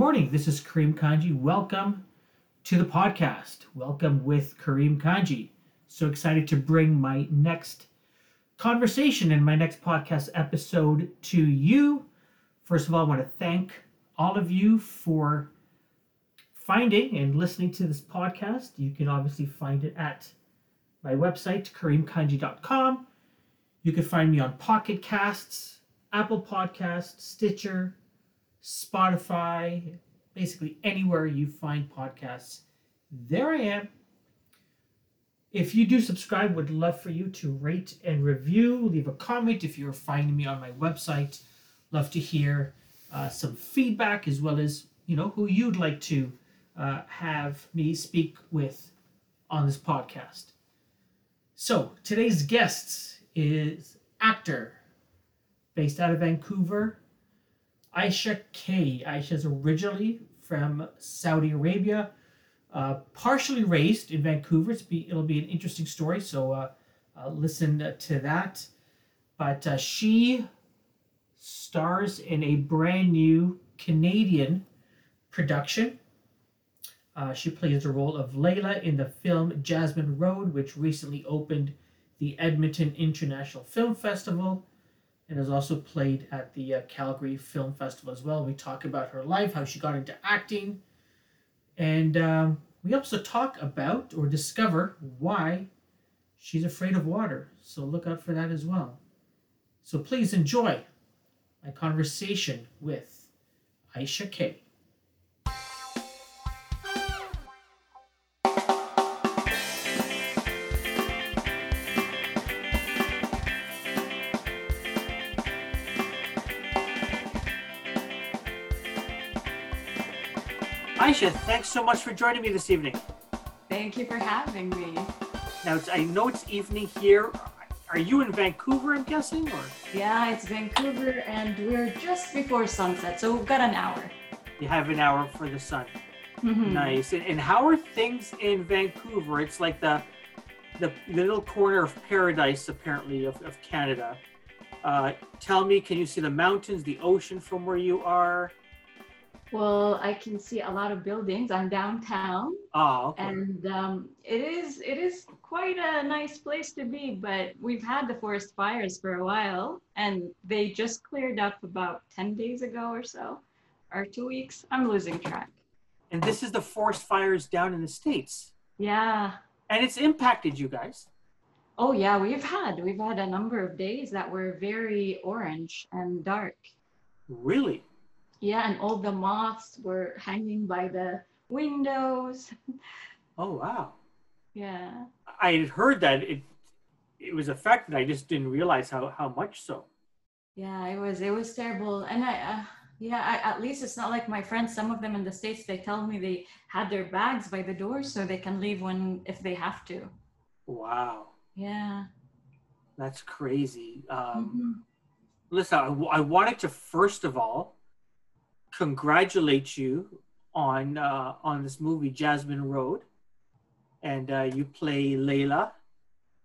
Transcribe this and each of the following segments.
morning. This is Kareem Kanji. Welcome to the podcast. Welcome with Kareem Kanji. So excited to bring my next conversation and my next podcast episode to you. First of all, I want to thank all of you for finding and listening to this podcast. You can obviously find it at my website, kareemkanji.com. You can find me on Pocket Casts, Apple Podcasts, Stitcher, Spotify, basically anywhere you find podcasts. There I am. If you do subscribe, would love for you to rate and review, leave a comment if you're finding me on my website. Love to hear uh, some feedback as well as you know who you'd like to uh, have me speak with on this podcast. So today's guest is actor based out of Vancouver, Aisha K. Aisha's originally from Saudi Arabia, uh, partially raised in Vancouver. It's be, it'll be an interesting story, so uh, uh, listen to that. But uh, she stars in a brand new Canadian production. Uh, she plays the role of Layla in the film Jasmine Road, which recently opened the Edmonton International Film Festival and has also played at the uh, Calgary Film Festival as well. We talk about her life, how she got into acting, and um, we also talk about or discover why she's afraid of water. So look out for that as well. So please enjoy my conversation with Aisha K. Aisha, thanks so much for joining me this evening. Thank you for having me. Now, it's, I know it's evening here. Are you in Vancouver, I'm guessing? or Yeah, it's Vancouver and we're just before sunset, so we've got an hour. You have an hour for the sun. Mhm. Nice. And, and how are things in Vancouver? It's like the the, the little corner of paradise, apparently, of, of Canada. Uh, tell me, can you see the mountains, the ocean from where you are? Well, I can see a lot of buildings. I'm downtown, Oh, okay. and um, it is it is quite a nice place to be. But we've had the forest fires for a while, and they just cleared up about ten days ago or so, or two weeks. I'm losing track. and this is the forest fires down in the States. Yeah. And it's impacted you guys. Oh yeah, we've had we've had a number of days that were very orange and dark. Really? Yeah, and all the moths were hanging by the windows. Oh, wow. Yeah. I had heard that it it was affected. I just didn't realize how, how much so. Yeah, it was it was terrible. And I uh, yeah, I, at least it's not like my friends. Some of them in the states, they tell me they had their bags by the door so they can leave when if they have to. Wow. Yeah. That's crazy. Um, Mhm. Listen, I, w- I wanted to first of all congratulate you on uh, on this movie Jasmine Road, and uh, you play Layla.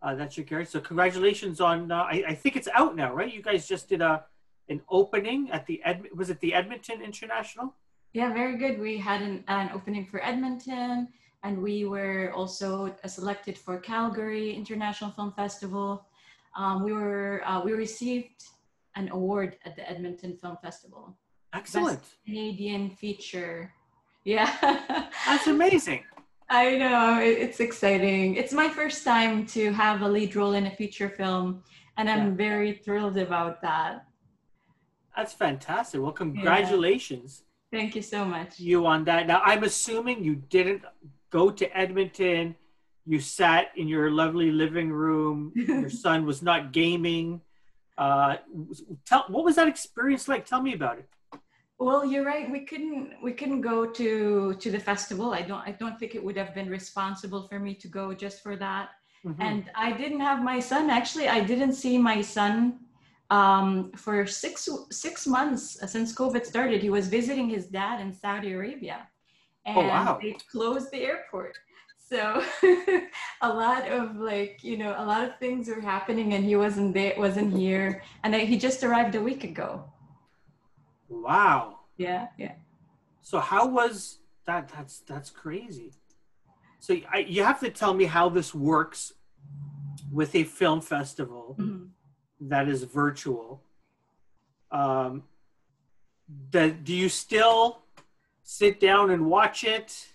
Uh, that's your character. So congratulations on. Uh, I, I think it's out now, right? You guys just did a an opening at the Ed, was it the Edmonton International? Yeah, very good. We had an, an opening for Edmonton, and we were also selected for Calgary International Film Festival. Um, we were uh, we received an award at the Edmonton Film Festival, Excellent. Best Canadian feature. Yeah, That's amazing. I know it's exciting. It's my first time to have a lead role in a feature film, and I'm Yeah. very thrilled about that. That's fantastic. Well, congratulations. Thank you so much. you on that. Now, I'm assuming you didn't go to Edmonton. You sat in your lovely living room. Your son was not gaming. Uh, tell what was that experience like? Tell me about it. Well, you're right. We couldn't we couldn't go to to the festival. I don't I don't think it would have been responsible for me to go just for that. Mhm. And I didn't have my son. Actually, I didn't see my son um, for six six months since COVID started. He was visiting his dad in Saudi Arabia, and Oh, wow. they closed the airport. So a lot of like you know a lot of things were happening, and he wasn't there, wasn't here, and I, he just arrived a week ago. Wow. Yeah, yeah. So how was that? That's that's crazy. So I, you have to tell me how this works with a film festival Mhm. that is virtual. Um, that do you still sit down and watch it?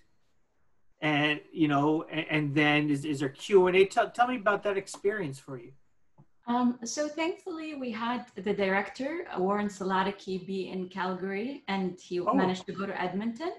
And you know, and, and then is, is there Q and A? Tell, tell me about that experience for you. Um, so thankfully, we had the director Warren Sulatycky be in Calgary, and he Oh. managed to go to Edmonton.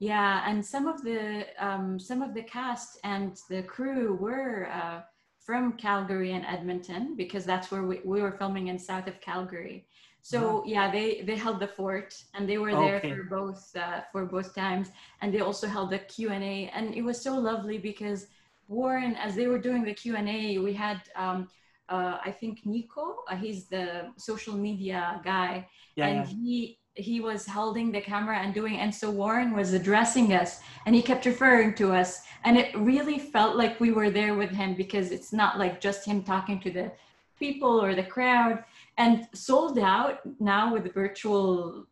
Yeah, and some of the um, some of the cast and the crew were uh, from Calgary and Edmonton because that's where we, we were filming in south of Calgary. So yeah, they they held the fort and they were there Okay. for both uh, for both times, and they also held the Q and A, and it was so lovely because Warren, as they were doing the Q and A, we had. Um, uh, I think Nico, uh, he's the social media guy, Yeah, and yeah. he he was holding the camera and doing, and so Warren was addressing us, and he kept referring to us, and it really felt like we were there with him because it's not like just him talking to the people or the crowd. And sold out now with virtual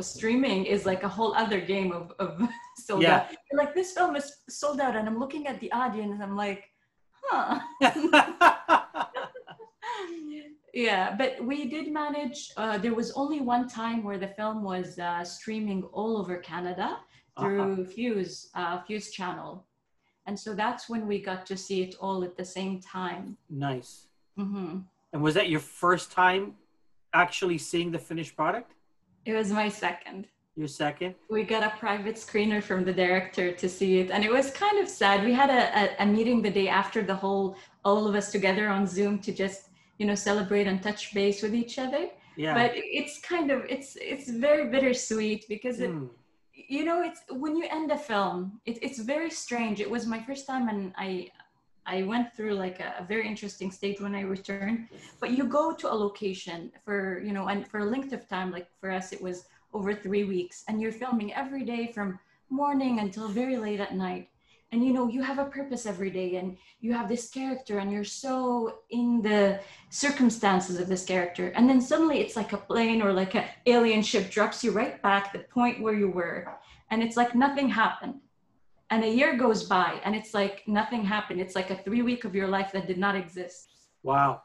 streaming is like a whole other game of, of sold Yeah. out. Like this film is sold out, and I'm looking at the audience, I'm like, huh. yeah, but we did manage. Uh, there was only one time where the film was uh, streaming all over Canada through Fuse, uh, Fuse channel, and so that's when we got to see it all at the same time. nice. hmm And was that your first time actually seeing the finished product? It was my second. Your second? We got a private screener from the director to see it, and it was kind of sad. We had a, a, a meeting the day after the whole, all of us together on Zoom to just you know celebrate and touch base with each other. Yeah. But it's kind of it's it's very bittersweet because it, Hmm. you know it's when you end a film it, it's very strange it was my first time and i i went through like a, a very interesting stage when i returned but you go to a location for you know and for a length of time like for us it was over three weeks and you're filming every day from morning until very late at night and you know you have a purpose every day and you have this character and you're so in the circumstances of this character and then suddenly it's like a plane or like an alien ship drops you right back the point where you were and it's like nothing happened. And a year goes by and it's like nothing happened. It's like a three week of your life that did not exist. Wow.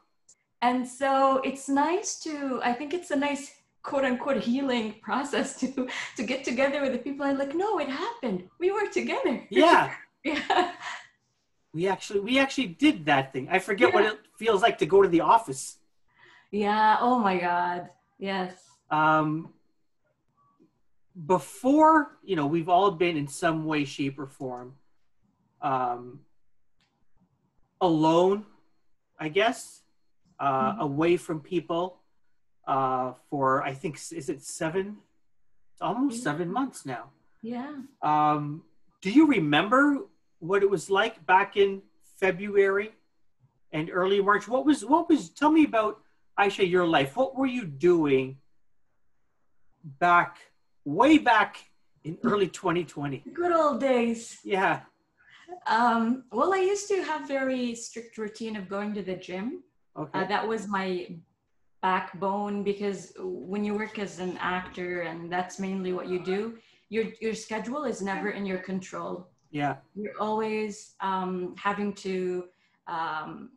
and so it's nice to i think it's a nice quote unquote healing process to to get together with the people and like no it happened. We were together. Yeah. yeah. We actually we actually did that thing. I forget what it feels like to go to the office. yeah oh my god yes Um before, you know, we've all been in some way, shape, or form um alone, I guess, uh Mhm. away from people uh for I think is it seven? It's almost Yeah. seven months now. yeah Um, do you remember what it was like back in February and early March? What was what was? Tell me about Aisha, your life. What were you doing back way back in early 2020? good old days Yeah, um well i used to have very strict routine of going to the gym okay, Uh, that was my backbone because when you work as an actor and that's mainly what you do, your your schedule is never in your control. yeah, You're always um, having to um,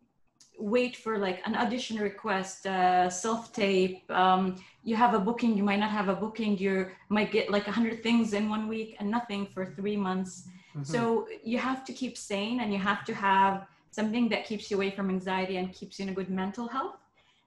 wait for like an audition request, uh, self tape. Um, you have a booking, you might not have a booking. You might get like a hundred things in one week and nothing for three months. Mhm. So you have to keep sane and you have to have something that keeps you away from anxiety and keeps you in a good mental health.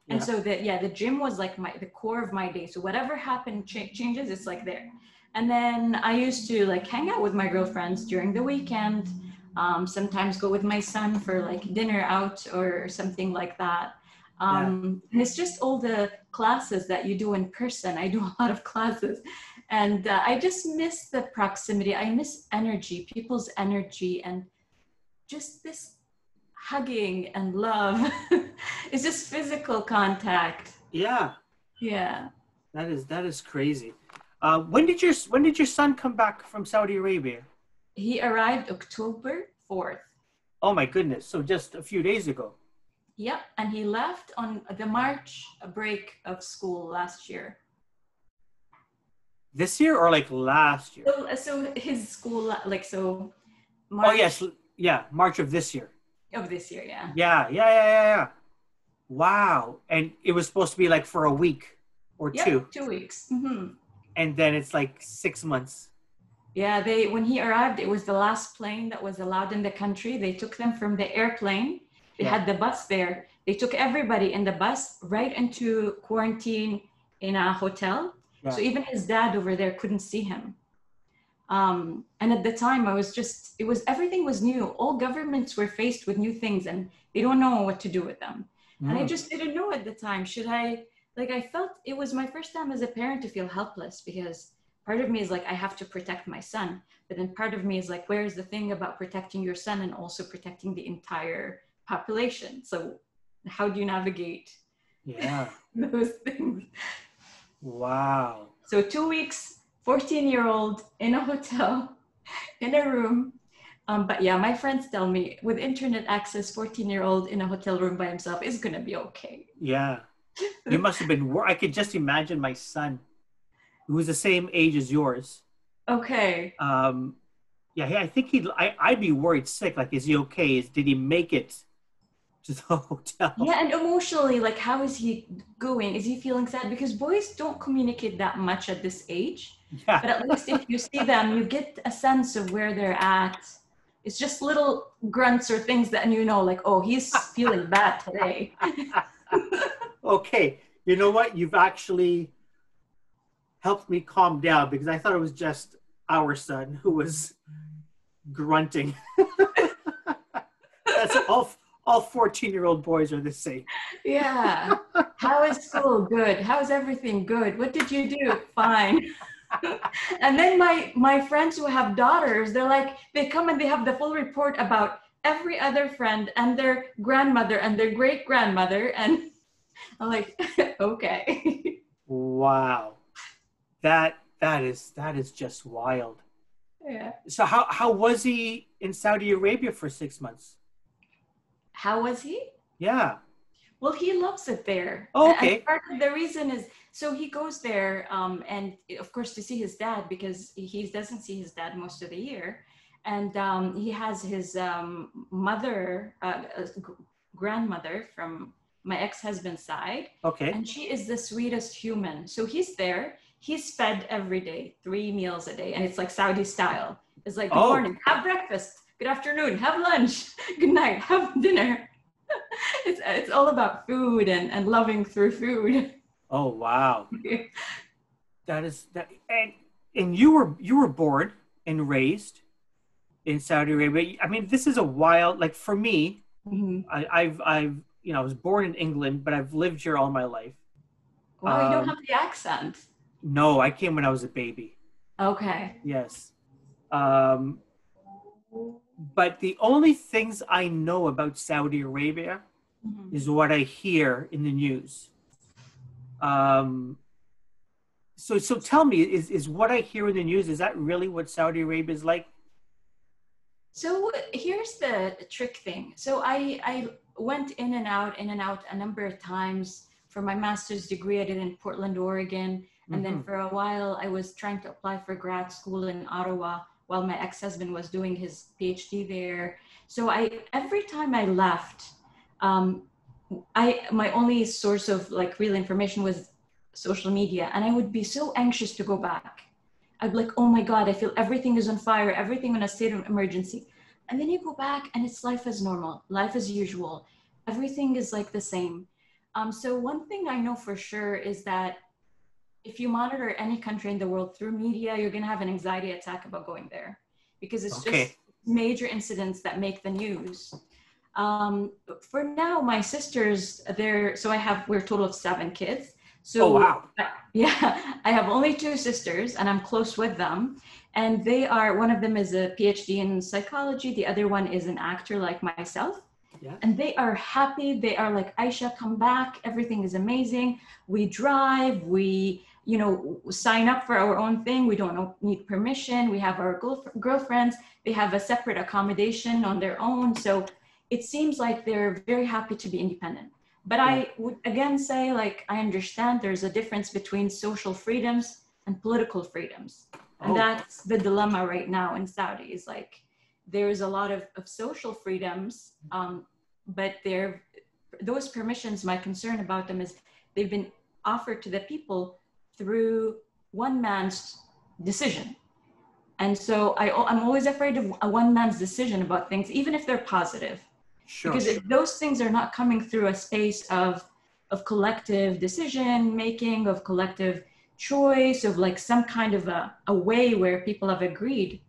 And Yeah. so that yeah, the gym was like my the core of my day. So whatever happened cha- changes, it's like there. And then I used to like hang out with my girlfriends during the weekend. Um, sometimes go with my son for like dinner out or something like that. Um, And it's just all the classes that you do in person. I do a lot of classes, and uh, I just miss the proximity. I miss energy, people's energy, and just this hugging and love. it's just physical contact. yeah. Yeah. That is that is crazy. Uh, when did your when did your son come back from Saudi Arabia? He arrived October 4th. Oh my goodness! So just a few days ago. Yep. And he left on the March break of school last year. This year or like last year? So, so his school, like, so. March oh, yes. Yeah. March of this year. Of this year, yeah. Yeah. Yeah. Yeah. Yeah. Yeah. Wow. And it was supposed to be like for a week or yep, two. Two weeks. Mm-hmm. And then it's like six months. Yeah, they when he arrived, it was the last plane that was allowed in the country. They took them from the airplane. They yeah. had the bus there. They took everybody in the bus right into quarantine in a hotel. Yeah. So even his dad over there couldn't see him. Um, and at the time, I was just, it was, everything was new. All governments were faced with new things and they don't know what to do with them. Mm. And I mm. just didn't know at the time. Should I, like, I felt it was my first time as a parent to feel helpless because part of me is like, I have to protect my son. But then part of me is like, where's the thing about protecting your son and also protecting the entire population? So how do you navigate yeah. those things? Wow. So two weeks 14 year old in a hotel in a room. Um, but yeah my friends tell me with internet access 14 year old in a hotel room by himself is gonna be okay. Yeah. You must have been i could just imagine my son who was the same age as yours okay um yeah i think he'd I, i'd be worried sick like is he okay is did he make it to the hotel. Yeah, and emotionally, like, how is he going? Is he feeling sad? Because boys don't communicate that much at this age. Yeah. But at least if you see them, you get a sense of where they're at. It's just little grunts or things that you know, like, oh, he's feeling bad today. okay, you know what? You've actually helped me calm down because I thought it was just our son who was grunting. That's all all 14 year old boys are the same. Yeah. How is school? Good. How's everything? Good. What did you do? Fine. and then my my friends who have daughters, they're like, they come and they have the full report about every other friend and their grandmother and their great grandmother. And I'm like, okay. Wow. That that is that is just wild. Yeah. So how how was he in Saudi Arabia for six months? How was he? Yeah. Well, he loves it there. Oh, okay. And part of the reason is so he goes there, um, and of course to see his dad because he doesn't see his dad most of the year, and um, he has his um, mother, uh, uh grandmother from my ex-husband's side. Okay. And she is the sweetest human. So he's there. He's fed every day, three meals a day, and it's like Saudi style. It's like good oh. morning, have breakfast, good afternoon, have lunch, good night, have dinner. it's it's all about food and, and loving through food. Oh wow. that is that and and you were you were born and raised in Saudi Arabia. I mean, this is a wild like for me, mm-hmm. I, I've I've you know, I was born in England, but I've lived here all my life. Well, um, you don't um, have the accent. No, I came when I was a baby. Okay. Yes. Um, but the only things I know about Saudi Arabia mm-hmm. is what I hear in the news. Um, so, so tell me, is, is what I hear in the news, is that really what Saudi Arabia is like? So here's the trick thing. So I, I went in and out, in and out a number of times for my master's degree. I did in Portland, Oregon. And mm-hmm. then for a while, I was trying to apply for grad school in Ottawa while my ex-husband was doing his PhD there. So I every time I left, um, I my only source of like real information was social media, and I would be so anxious to go back. I'd be like, oh my god, I feel everything is on fire, everything in a state of emergency, and then you go back and it's life as normal, life as usual, everything is like the same. Um, so one thing I know for sure is that if you monitor any country in the world through media, you're going to have an anxiety attack about going there because it's okay. just major incidents that make the news. Um, for now, my sisters, they're so I have we're a total of seven kids. So oh, wow. yeah, I have only two sisters, and I'm close with them. And they are one of them is a PhD in psychology. The other one is an actor like myself. Yeah. And they are happy. They are like, Aisha, come back. Everything is amazing. We drive. We you know sign up for our own thing we don't need permission we have our girlfriends they have a separate accommodation on their own so it seems like they're very happy to be independent but yeah. i would again say like i understand there's a difference between social freedoms and political freedoms. And Oh. that's the dilemma right now in Saudi is like there's a lot of, of social freedoms, um, but they're those permissions, my concern about them is they've been offered to the people through one man's decision. And so I, I'm always afraid of a one man's decision about things, even if they're positive. Sure. Because if those things are not coming through a space of, of collective decision making, of collective choice, of like some kind of a, a way where people have agreed,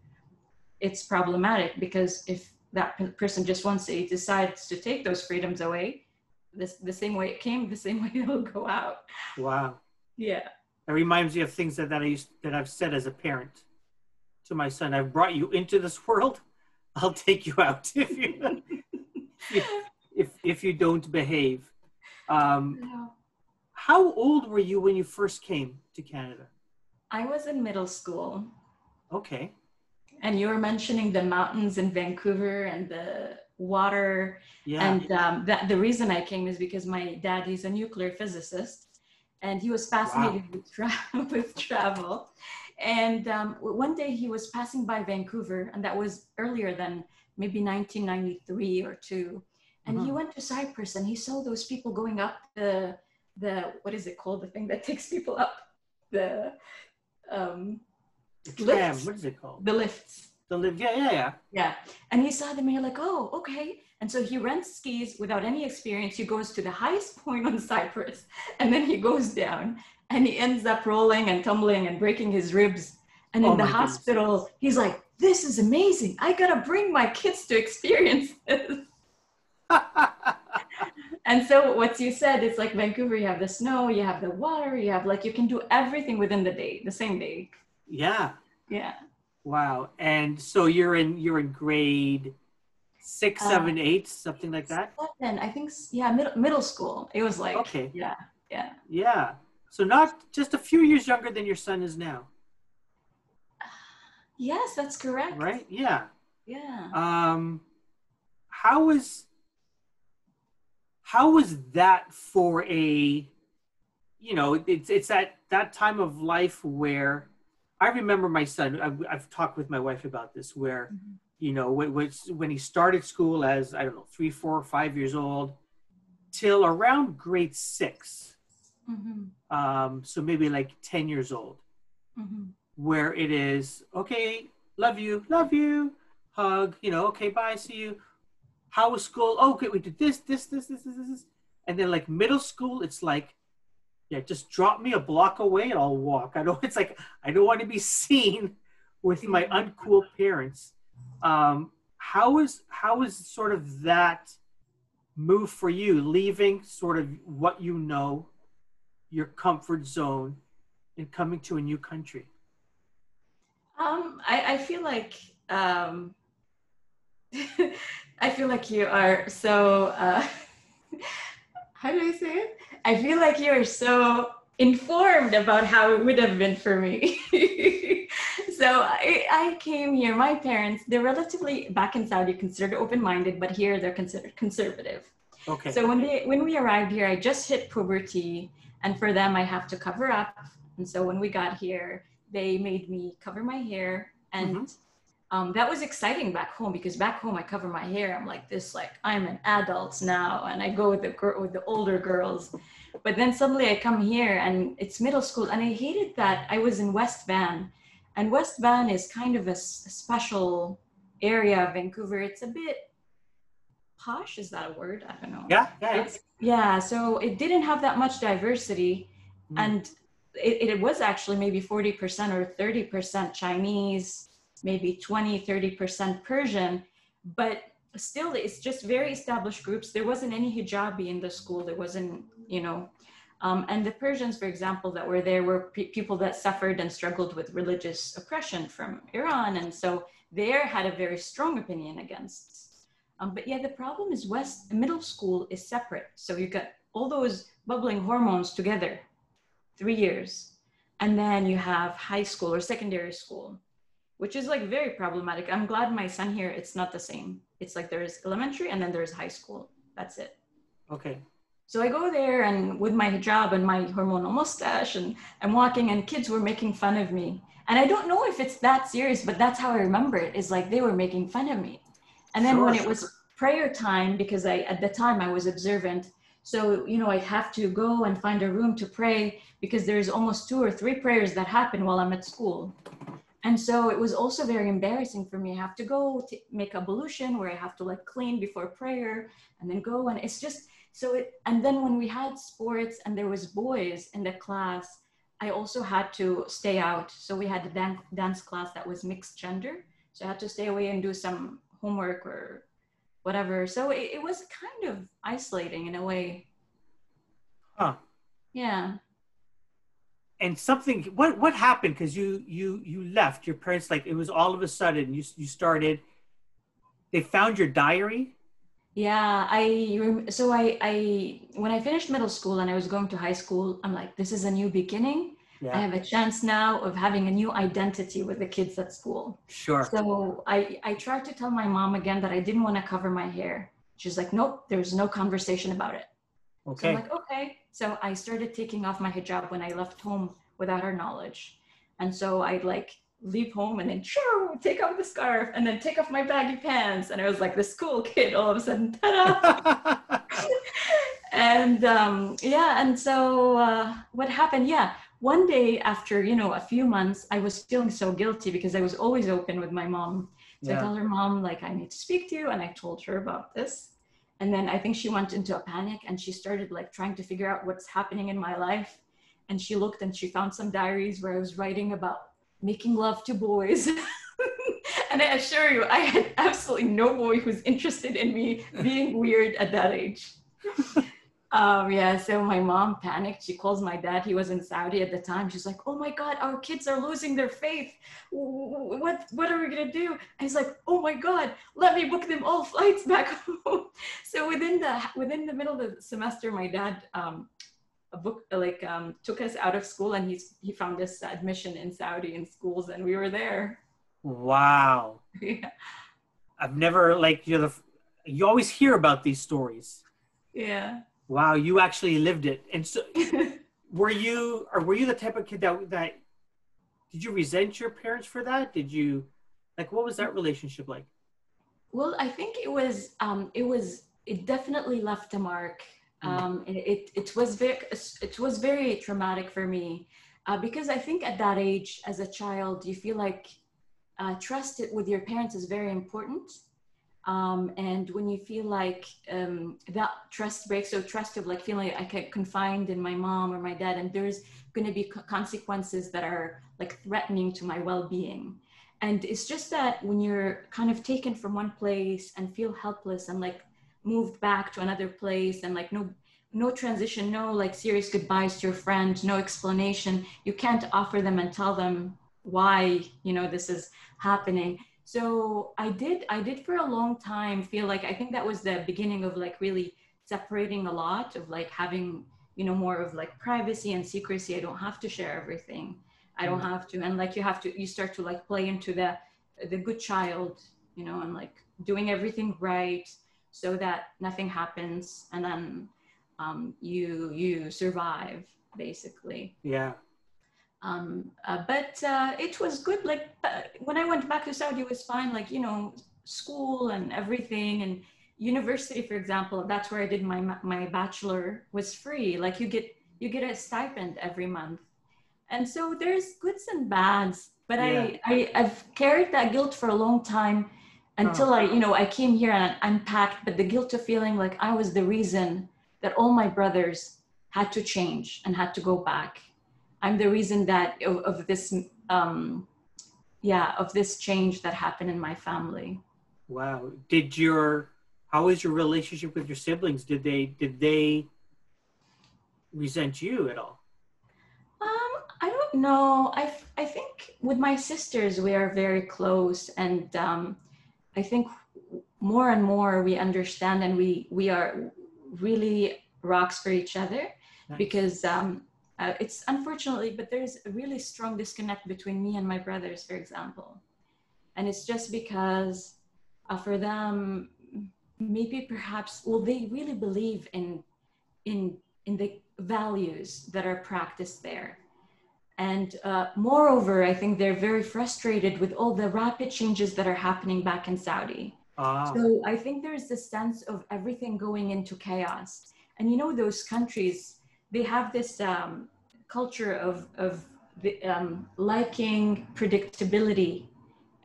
it's problematic because if that person just wants to decides to take those freedoms away, this the same way it came, the same way it'll go out. wow. Yeah. That reminds me of things that, that I used that I've said as a parent to my son. I've brought you into this world. I'll take you out if you if if, if you don't behave. Um, No. how old were you when you first came to Canada? I was in middle school Okay. and you were mentioning the mountains in Vancouver and the water Yeah. And um, that the reason I came is because my dad, he's a nuclear physicist, and he was fascinated with, tra- with travel. And um, one day he was passing by Vancouver, and that was earlier than maybe 1993 or two. And he Mhm. went to Cypress, and he saw those people going up the the what is it called? The thing that takes people up the um, The tram. lifts. What is it called? the lifts. The live. Yeah, yeah, yeah. Yeah. And he saw them and you're like, oh, okay. And so he rents skis without any experience. He goes to the highest point on Cypress and then he goes down and he ends up rolling and tumbling and breaking his ribs. And in Oh the my goodness. hospital, he's like, this is amazing. I got to bring my kids to experience this. And so what you said, it's like Vancouver, you have the snow, you have the water, you have like, you can do everything within the day, the same day. yeah. Yeah. Wow. And so you're in you're in grade six, Uh, seven, eight, something like that. Seven, I think, yeah, middle, middle school. It was like, Okay. yeah, yeah. Yeah. So not just a few years younger than your son is now, Yes, that's correct. right? Yeah. Yeah. Um, how was how was that for a you know it's it's that that time of life where I remember my son. I've, I've talked with my wife about this where Mhm. You know when, when when he started school as I don't know three, four, five years old till around grade six. Mhm, Um, so maybe like ten years old. Mhm, where it is okay love you love you hug you know okay bye see you. How was school? Oh, okay we did this this this this this this. And then like middle school it's like yeah just drop me a block away and i'll walk. I don't it's like i don't want to be seen with my uncool parents um how is how is sort of that move for you leaving sort of what you know your comfort zone and coming to a new country Um, I, I feel like um, I feel like you are so. Uh, how do I say it? I feel like you are so informed about how it would have been for me. so I, I came here. My parents, they're relatively back in Saudi considered open-minded, but here they're considered conservative. okay So when they when we arrived here, I just hit puberty, and for them, I have to cover up. And so when we got here, they made me cover my hair, and um, that was exciting back home because back home I cover my hair. I'm like this, like I'm an adult now, and I go with the girl with the older girls. But then suddenly I come here, and it's middle school, and I hated that I was in West Van, and West Van is kind of a, s- a special area of Vancouver. It's a bit posh. Is that a word? I don't know. Yeah, yeah. It's, yeah, so it didn't have that much diversity, Mm. and it, it was actually maybe 40% or 30% Chinese, maybe 20, 30% Persian, but still, it's just very established groups. There wasn't any hijabi in the school. There wasn't, you know, um, and the Persians, for example, that were there were pe- people that suffered and struggled with religious oppression from Iran, and so there had a very strong opinion against. Um, but yeah, the problem is West middle school is separate, so you've got all those bubbling hormones together, three years, and then you have high school or secondary school, which is like very problematic. I'm glad my son here. It's not the same. It's like there's elementary and then there's high school. That's it. Okay. So I go there and with my hijab and my hormonal mustache and I'm walking and kids were making fun of me. And I don't know if it's that serious, but that's how I remember it is like they were making fun of me. And then Sure, when it was prayer time, because I at the time I was observant, so you know I have to go and find a room to pray because there's almost two or three prayers that happen while I'm at school. And so it was also very embarrassing for me. I have to go to make ablution where I have to like clean before prayer and then go and it's just so it and then when we had sports and there was boys in the class, I also had to stay out. So we had a dan- dance class that was mixed gender. So I had to stay away and do some homework or whatever. So it, it was kind of isolating in a way. Huh. Yeah. And something what what happened because you you you left your parents like it was all of a sudden you you started they found your diary Yeah, I so I I when I finished middle school and I was going to high school, I'm like, this is a new beginning. yeah. I have a chance now of having a new identity with the kids at school. sure So I I tried to tell my mom again that I didn't want to cover my hair. She's like, nope, there's no conversation about it. So I'm okay like, okay. So I started taking off my hijab when I left home without her knowledge. And so I'd like leave home and then shoo, take off the scarf and then take off my baggy pants. And I was like this cool kid all of a sudden, ta-da. and um, yeah, and so uh, what happened? Yeah, one day after you know a few months, I was feeling so guilty because I was always open with my mom. So I told her mom like I need to speak to you, and I told her about this. And then I think she went into a panic and she started like trying to figure out what's happening in my life. And she looked and she found some diaries where I was writing about making love to boys. and I assure you, I had absolutely no boy who's interested in me being weird at that age. Um, yeah, so my mom panicked. She calls my dad. He was in Saudi at the time. She's like, "Oh my God, our kids are losing their faith. What what are we gonna do?" And he's like, "Oh my God, let me book them all flights back home." So within the within the middle of the semester, my dad um, a book like um, took us out of school, and he's he found us admission in Saudi in schools, and we were there. wow yeah. I've never like you know the, you always hear about these stories yeah. Wow you actually lived it and so were you or were you the type of kid that that did you resent your parents for that did you like what was that relationship like Well, I think it was um, it was it definitely left a mark. Mm. Um, it, it it was very it was very traumatic for me uh, because I think at that age, as a child, you feel like uh, trust it with your parents is very important. Um, and when you feel like um, that trust breaks, so trust of like feeling like I get confined in my mom or my dad, and there's going to be co- consequences that are like threatening to my well-being. And it's just that when you're kind of taken from one place and feel helpless and like moved back to another place and like no no transition no like serious goodbyes to your friend no explanation you can't offer them and tell them why you know this is happening so i did i did for a long time feel like i think that was the beginning of like really separating a lot of like having you know more of like privacy and secrecy i don't have to share everything I don't have to. And like you have to, you start to like play into the the good child, you know, and like doing everything right so that nothing happens, and then um, you you survive basically. yeah Um, uh, but uh, it was good. Like uh, when I went back to Saudi, it was fine. Like you know, school and everything, and university, for example. That's where I did my my bachelor was free. Like you get you get a stipend every month, and so there's goods and bads. But Yeah. I, I I've carried that guilt for a long time until I you know I came here and unpacked. But the guilt of feeling like I was the reason that all my brothers had to change and had to go back. I'm the reason that of, of this, um, yeah, of this change that happened in my family. Wow. Did your how was your relationship with your siblings? Did they did they resent you at all? Um, I don't know. I I think with my sisters we are very close, and um, I think more and more we understand, and we we are really rocks for each other Nice. because um, uh, it's unfortunately, but there's a really strong disconnect between me and my brothers, for example, and it's just because uh, for them maybe perhaps well they really believe in in in the values that are practiced there. And uh, moreover, I think they're very frustrated with all the rapid changes that are happening back in Saudi. Ah. So I think there's this sense of everything going into chaos. And you know, those countries, they have this um, culture of, of um, liking predictability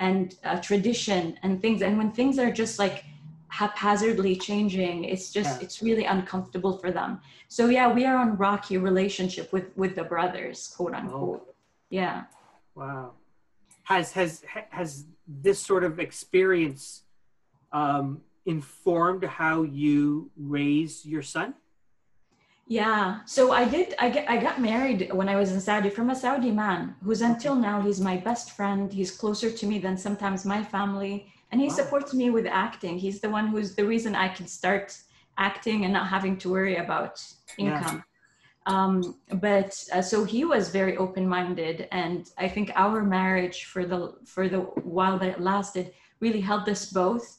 and uh, tradition and things. And when things are just like haphazardly changing it's just yeah. it's really uncomfortable for them so yeah we are on rocky relationship with with the brothers quote unquote oh. yeah wow has has has this sort of experience um, informed how you raise your son yeah. So i did i get i got married when i was in saudi from a saudi man who's until now he's my best friend. He's closer to me than sometimes my family. And he wow. supports me with acting. He's the one who's the reason i can start acting and not having to worry about income. Yeah. um, but uh, so he was very open-minded. And i think our marriage for the for the while that it lasted really helped us both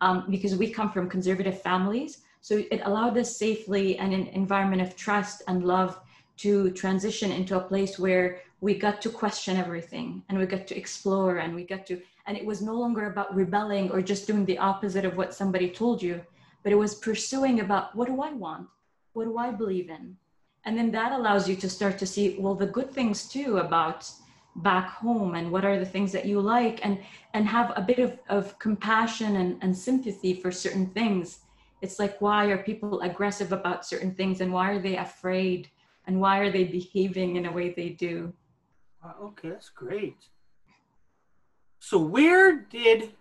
um, because we come from conservative families so it allowed us safely and an environment of trust and love to transition into a place where we got to question everything and we got to explore and we got to and it was no longer about rebelling or just doing the opposite of what somebody told you but it was pursuing about what do i want? What do i believe in? And then that allows you to start to see well the good things too about back home and what are the things that you like and and have a bit of, of compassion and, and sympathy for certain things it's like why are people aggressive about certain things and why are they afraid and why are they behaving in a way they do okay that's great so where did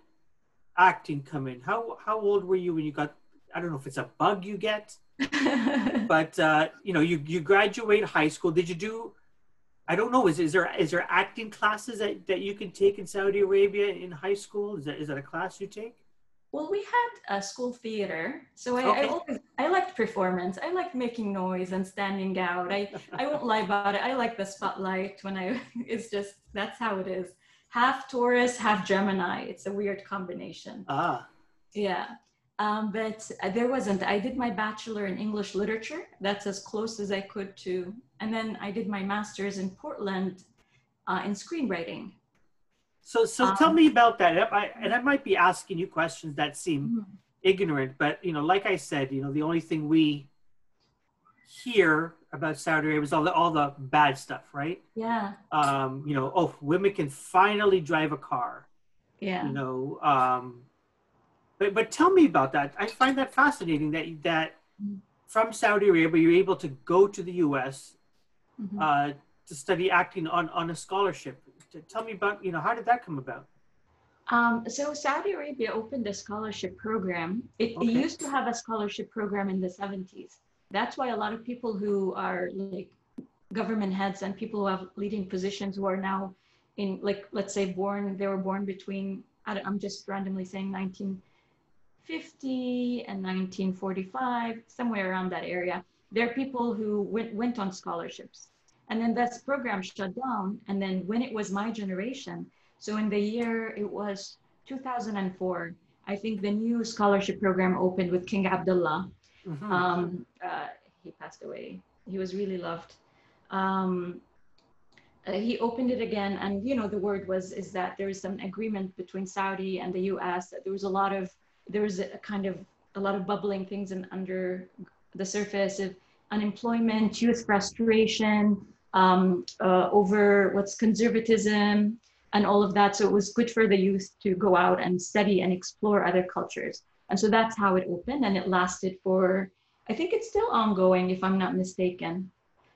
acting come in? How how old were you when you got? I don't know if it's a bug you get, but uh, you know, you you graduate high school. Did you do? I don't know. Is is there is there acting classes that, that you can take in Saudi Arabia in high school? Is that is that a class you take? Well, we had a school theater, so I, okay. I always I liked performance. I liked making noise and standing out. I I won't lie about it. I like the spotlight when I. It's just that's how it is half Taurus, half Gemini. It's a weird combination. Ah. Yeah. Um, but there wasn't. I did my bachelor in English literature. That's as close as I could to. And then I did my master's in Portland uh, in screenwriting. So, so um, tell me about that. I, and I might be asking you questions that seem mm-hmm. ignorant, but you know, like I said, you know, the only thing we hear about Saudi Arabia is all the all the bad stuff, right? Yeah. Um, you know, oh, women can finally drive a car. Yeah. You know, um, but but tell me about that. I find that fascinating that that mm-hmm. from Saudi Arabia you're able to go to the U.S. Mm-hmm. Uh, to study acting on on a scholarship. Tell me about you know how did that come about? Um, so Saudi Arabia opened a scholarship program. It, okay. it used to have a scholarship program in the 70s that's why a lot of people who are like government heads and people who have leading positions who are now in like let's say born they were born between i'm just randomly saying 1950 and 1945 somewhere around that area there are people who went, went on scholarships and then that program shut down and then when it was my generation so in the year it was 2004 i think the new scholarship program opened with king abdullah Mm-hmm. Um, uh, he passed away. He was really loved. Um, uh, he opened it again, and you know the word was is that there is some agreement between Saudi and the U.S. That there was a lot of there was a kind of a lot of bubbling things in, under the surface of unemployment, youth frustration, um, uh, over what's conservatism, and all of that. So it was good for the youth to go out and study and explore other cultures. And so that's how it opened and it lasted for, I think it's still ongoing if I'm not mistaken.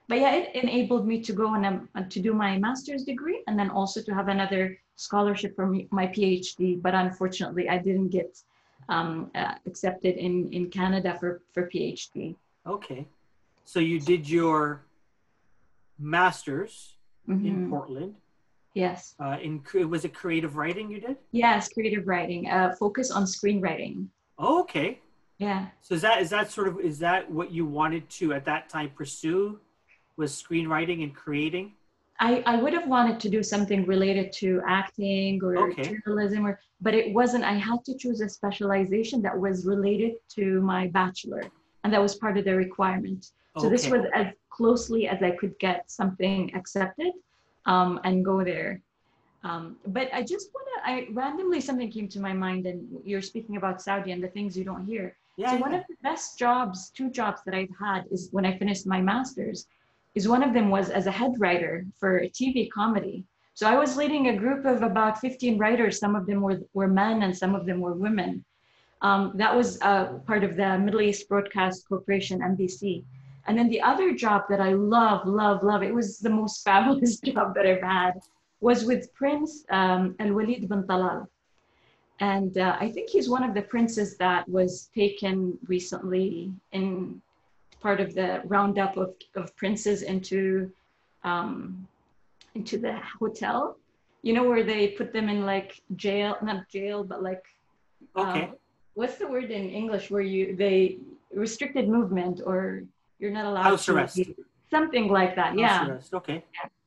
But yeah, it enabled me to go and um, to do my master's degree and then also to have another scholarship for my PhD. But unfortunately, I didn't get um, uh, accepted in, in Canada for, for PhD. Okay. So you did your master's mm-hmm. in Portland Yes. Uh, in was it creative writing you did? Yes, creative writing. Uh, focus on screenwriting. Oh, okay. Yeah. So is that is that sort of is that what you wanted to at that time pursue was screenwriting and creating? I, I would have wanted to do something related to acting or okay. journalism or but it wasn't I had to choose a specialization that was related to my bachelor and that was part of the requirement. So this was as closely as I could get something accepted um, and go there. Um, but I just want to, I randomly something came to my mind, and you're speaking about Saudi and the things you don't hear. Yeah. so one of the best jobs, two jobs that I've had is when I finished my master's, is one of them was as a head writer for a TV comedy. So I was leading a group of about 15 writers. Some of them were, were men and some of them were women. Um, that was uh, part of the Middle East Broadcast Corporation, MBC. And then the other job that I love, love, love, it was the most fabulous job that I've had, was with Prince um, Al Walid bin Talal. And uh, I think he's one of the princes that was taken recently in part of the roundup of, of princes into um, into the hotel. You know where they put them in like jail, not jail, but like Okay. uh, what's the word in English where you they restricted movement or you're not allowed House to arrest. something like that. Yeah. Arrest, Okay.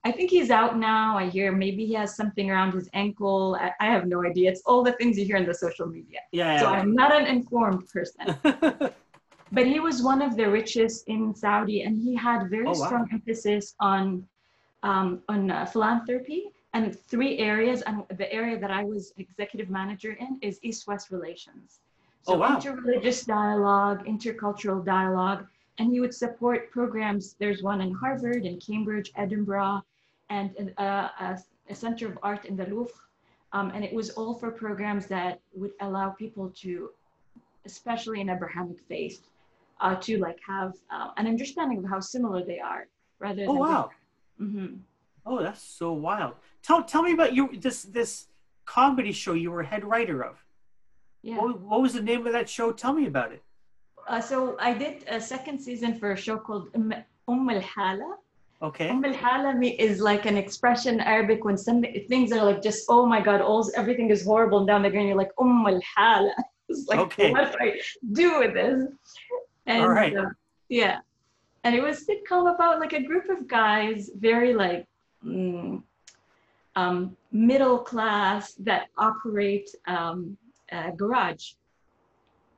I think he's out now. I hear maybe he has something around his ankle. I, I have no idea. It's all the things you hear in the social media. Yeah. So yeah. I'm not an informed person. But he was one of the richest in Saudi, and he had very Oh, wow. strong emphasis on um, on uh, philanthropy and three areas. And the area that I was executive manager in is East-West relations. So Oh, wow. interreligious dialogue, intercultural dialogue, and he would support programs. There's one in Harvard, in Cambridge, Edinburgh, and uh, a, a center of art in the Louvre. Um, and it was all for programs that would allow people to, especially in Abrahamic faith, uh, to like have uh, an understanding of how similar they are, rather oh than. wow. hmm Oh, that's so wild. Tell tell me about you this this comedy show you were head writer of. Yeah. What, what was the name of that show? Tell me about it. Uh, so I did a second season for a show called Umm Umm Al Hala. Okay. Umm Al Hala is like an expression in Arabic when some things are like just oh my god, all everything is horrible and down the drain. You're like Umm Al Hala. It's like Okay. what do I do with this? And All right. uh, yeah, and it was sitcom about like a group of guys, very like mm, um, middle class that operate um, a garage.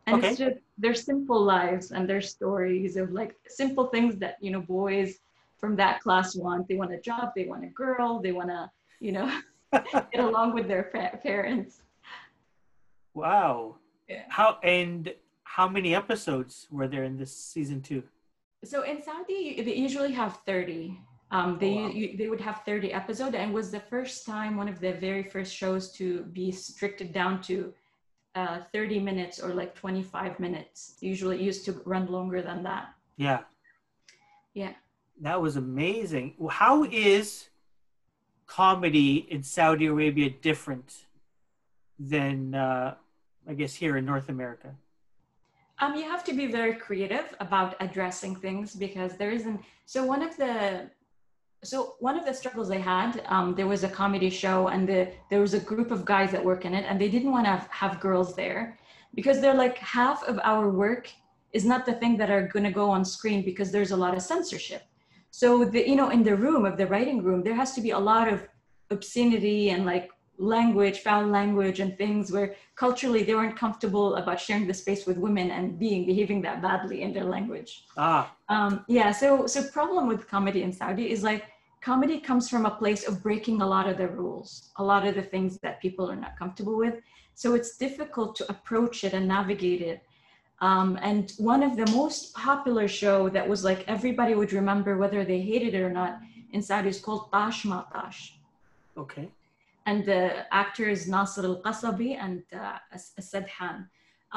And it's just their simple lives and their stories of like simple things that you know boys from that class want. They want a job, they want a girl, they want to you know get along with their pa- parents. wow. Yeah. How and how many episodes were there in this season two? So in Saudi, they usually have 30. Um, they Oh, wow. you, they would have 30 episodes, and was the first time one of the very first shows to be restricted down to uh, 30 minutes or like 25 minutes. Usually, it used to run longer than that. Yeah. Yeah. That was amazing. How is comedy in Saudi Arabia different than uh, I guess here in North America? Um, you have to be very creative about addressing things because there isn't. So one of the, so one of the struggles they had, um, there was a comedy show and the there was a group of guys that work in it, and they didn't want to have, girls there because they're like half of our work is not the thing that are going to go on screen because there's a lot of censorship. So the you know in the room of the writing room there has to be a lot of obscenity and like language, foul language, and things where culturally they weren't comfortable about sharing the space with women and being behaving that badly in their language. Ah, Um, yeah, so so problem with comedy in Saudi is like comedy comes from a place of breaking a lot of the rules, a lot of the things that people are not comfortable with. So it's difficult to approach it and navigate it. Um, and one of the most popular show that was like everybody would remember whether they hated it or not in Saudi is called Tash Ma Tash okay. And the actors Nasr Al Qasabi and uh, As- Sadhan.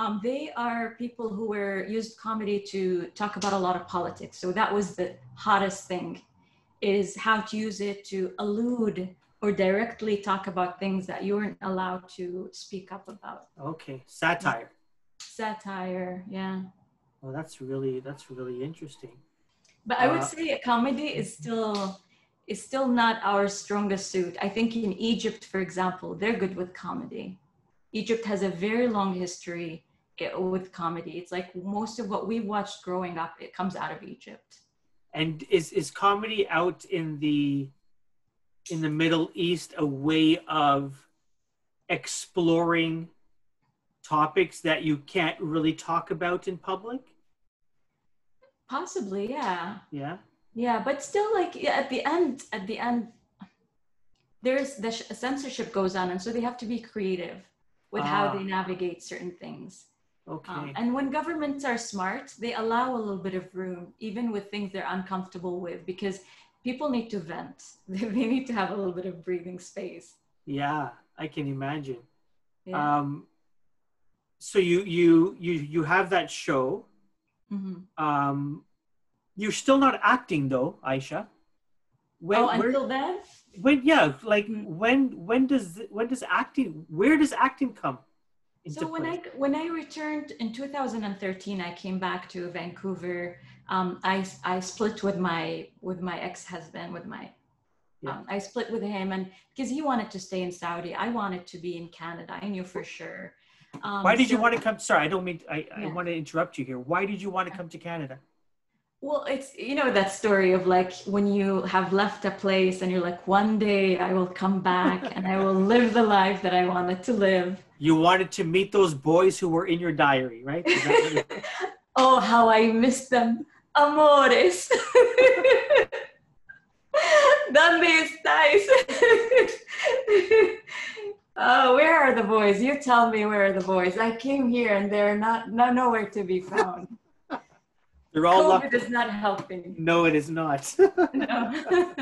Um, they are people who were used comedy to talk about a lot of politics. So that was the hottest thing, is how to use it to allude or directly talk about things that you weren't allowed to speak up about. Okay. Satire. Satire, yeah. Well, that's really that's really interesting. But I would Uh, say comedy is still is still not our strongest suit. I think in Egypt, for example, they're good with comedy. Egypt has a very long history eh, with comedy. It's like most of what we watched growing up, it comes out of Egypt. And is is comedy out in the in the Middle East a way of exploring topics that you can't really talk about in public? Possibly, yeah. Yeah. Yeah, but still, like yeah, at the end, at the end, there's the sh- censorship goes on, and so they have to be creative with how Ah. they navigate certain things. Okay. Um, and when governments are smart, they allow a little bit of room, even with things they're uncomfortable with, because people need to vent. They need to have a little bit of breathing space. yeah, I can imagine. Yeah. Um, so you you you you have that show. Mhm. Um, you're still not acting though, Aisha. When, oh, where- until then, when yeah, like Mm. when when does when does acting where does acting come so when play? I when I returned in 2013, I came back to Vancouver. Um, I I split with my with my ex husband with my. Yeah. Um, I split with him, and because he wanted to stay in Saudi, I wanted to be in Canada. I knew for sure. Um, Why did you want to come? Sorry, I don't mean I, I want to interrupt you here. Why did you want to come to Canada? Well, it's you know that story of like when you have left a place and you're like, one day I will come back and I will live the life that I wanted to live. You wanted to meet those boys who were in your diary, right? Is that what you- oh, how I miss them, amores. ¿Dónde estáis? oh, where are the boys? You tell me where are the boys. I came here and they're not, not nowhere to be found. They're all COVID locked. is not helping. No, it is not. No.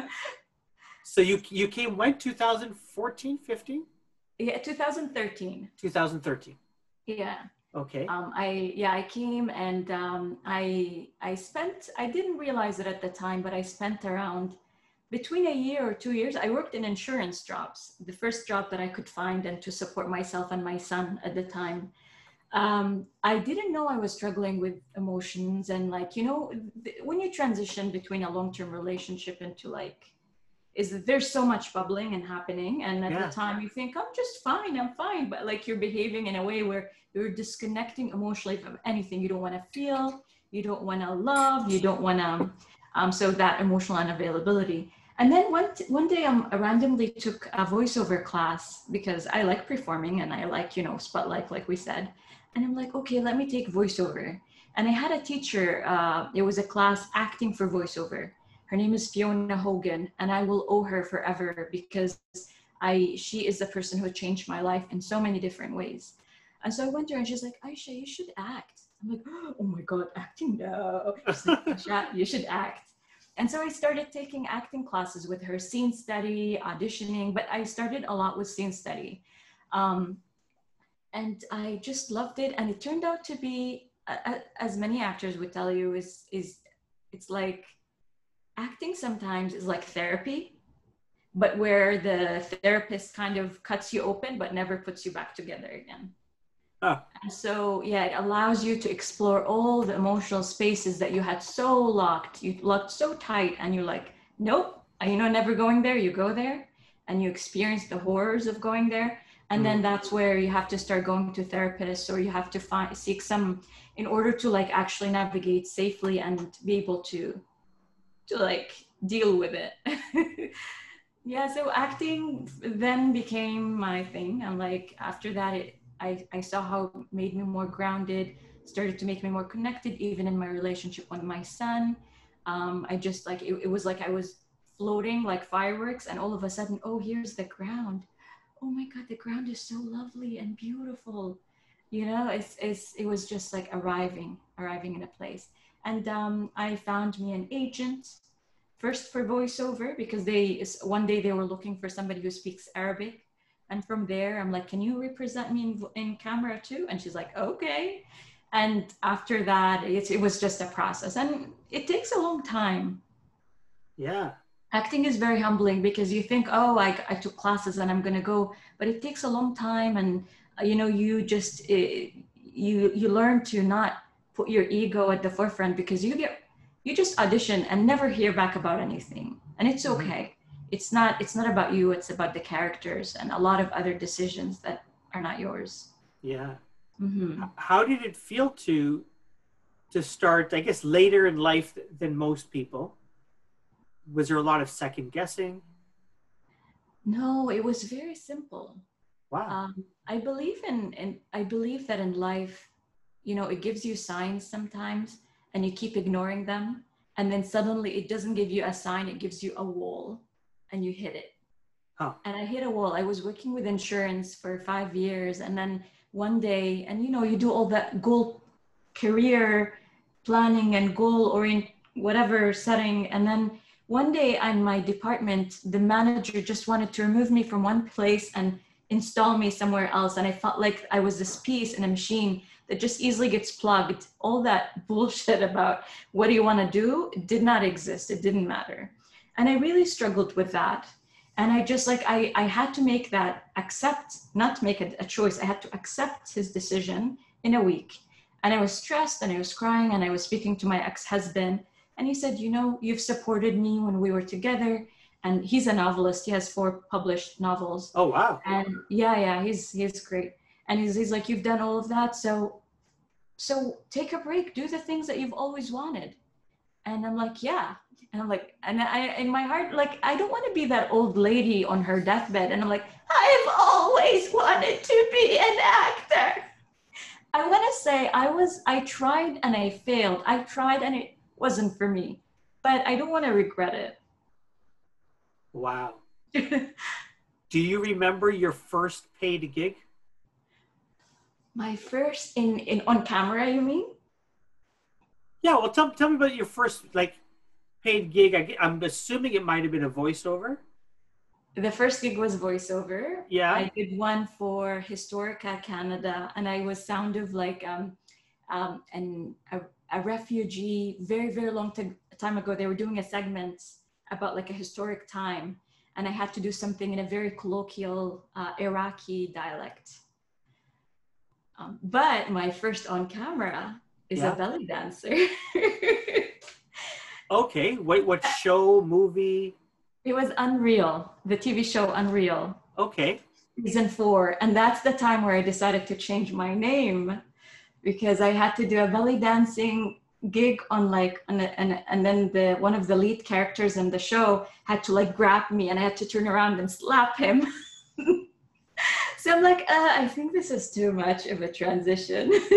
so you you came when 2014, 15, yeah, 2013. 2013. Yeah. Okay. Um, I yeah I came and um, I I spent I didn't realize it at the time, but I spent around between a year or two years. I worked in insurance jobs, the first job that I could find, and to support myself and my son at the time. Um, I didn't know I was struggling with emotions and like you know th- when you transition between a long term relationship into like is that there's so much bubbling and happening and at Yeah. the time you think i'm just fine i'm fine but like you're behaving in a way where you're disconnecting emotionally from anything. You don't want to feel you don't want to love you don't want to um, so that emotional unavailability. And then one, one day um, i randomly took a voiceover class because i like performing and i like you know spotlight like we said and i'm like okay let me take voiceover and i had a teacher uh, it was a class acting for voiceover her name is Fiona Hogan, and I will owe her forever because I she is the person who changed my life in so many different ways. And so I went to her and she's like, Aisha, you should act. I'm like, oh my God, acting no. She's like, Aisha, you should act. And so I started taking acting classes with her, scene study, auditioning, but I started a lot with scene study. Um, and I just loved it. And it turned out to be, as many actors would tell you, is, is it's like acting sometimes is like therapy, but where the therapist kind of cuts you open but never puts you back together again. Oh. And so, yeah, it allows you to explore all the emotional spaces that you had so locked, you locked so tight, and you're like, nope, you know, never going there. You go there and you experience the horrors of going there. And then that's where you have to start going to therapists or you have to find seek some in order to like actually navigate safely and be able to to like deal with it. yeah, so acting then became my thing. And like after that it I, I saw how it made me more grounded, started to make me more connected, even in my relationship with my son. Um, I just like it, it was like I was floating like fireworks, and all of a sudden, oh, here's the ground. Oh my God, the ground is so lovely and beautiful. You know, it's, it's it was just like arriving, arriving in a place. And um, I found me an agent first for voiceover because they one day they were looking for somebody who speaks Arabic and from there, I'm like, can you represent me in, in camera too? And she's like, okay. And after that, it, it was just a process. And it takes a long time. Yeah. Acting is very humbling because you think, oh, I, I took classes and I'm going to go. But it takes a long time. And, uh, you know, you just, uh, you, you learn to not put your ego at the forefront because you get, you just audition and never hear back about anything. And it's Mhm. okay it's not it's not about you it's about the characters and a lot of other decisions that are not yours Yeah. mm-hmm. How did it feel to to start? I guess later in life than most people. Was there a lot of second guessing? no it was very simple Wow. um, i believe in and i believe that in life you know it gives you signs sometimes and you keep ignoring them and then suddenly it doesn't give you a sign it gives you a wall and you hit it Huh. and i hit a wall i was working with insurance for five years and then one day and you know you do all that goal career planning and goal orient whatever setting and then one day in my department the manager just wanted to remove me from one place and install me somewhere else and i felt like i was this piece in a machine that just easily gets plugged. All that bullshit about what do you want to do did not exist it didn't matter. And i really struggled with that and i just like i i had to make that accept not make a, a choice i had to accept his decision in a week. And i was stressed and i was crying and i was speaking to my ex-husband and he said you know you've supported me when we were together. And he's a novelist. He has four published novels. Oh wow. and yeah yeah he's he's great. And he's, he's like you've done all of that so so take a break. Do the things that you've always wanted. And i'm like yeah. And i'm like and i in my heart like i don't want to be that old lady on her deathbed. And i'm like i've always wanted to be an actor. I want to say i was i tried and i failed. I tried and it wasn't for me but i don't want to regret it. Wow. Do you remember your first paid gig? my first in in on camera you mean Yeah. Well, tell tell me about your first like paid gig. I, I'm assuming it might have been a voiceover. The first gig was voiceover. Yeah. I did one for Historica Canada, and I was sound of like um, um, an, a, a refugee. Very very long time ago, they were doing a segment about like a historic time, and I had to do something in a very colloquial uh, Iraqi dialect. Um, but my first on camera is Yeah. a belly dancer. Okay. What what show movie? it was Unreal, the TV show Unreal. Okay. season four and that's the time where i decided to change my name because i had to do a belly dancing gig on like and, and, and then the one of the lead characters in the show had to like grab me and i had to turn around and slap him so i'm like uh, i think this is too much of a transition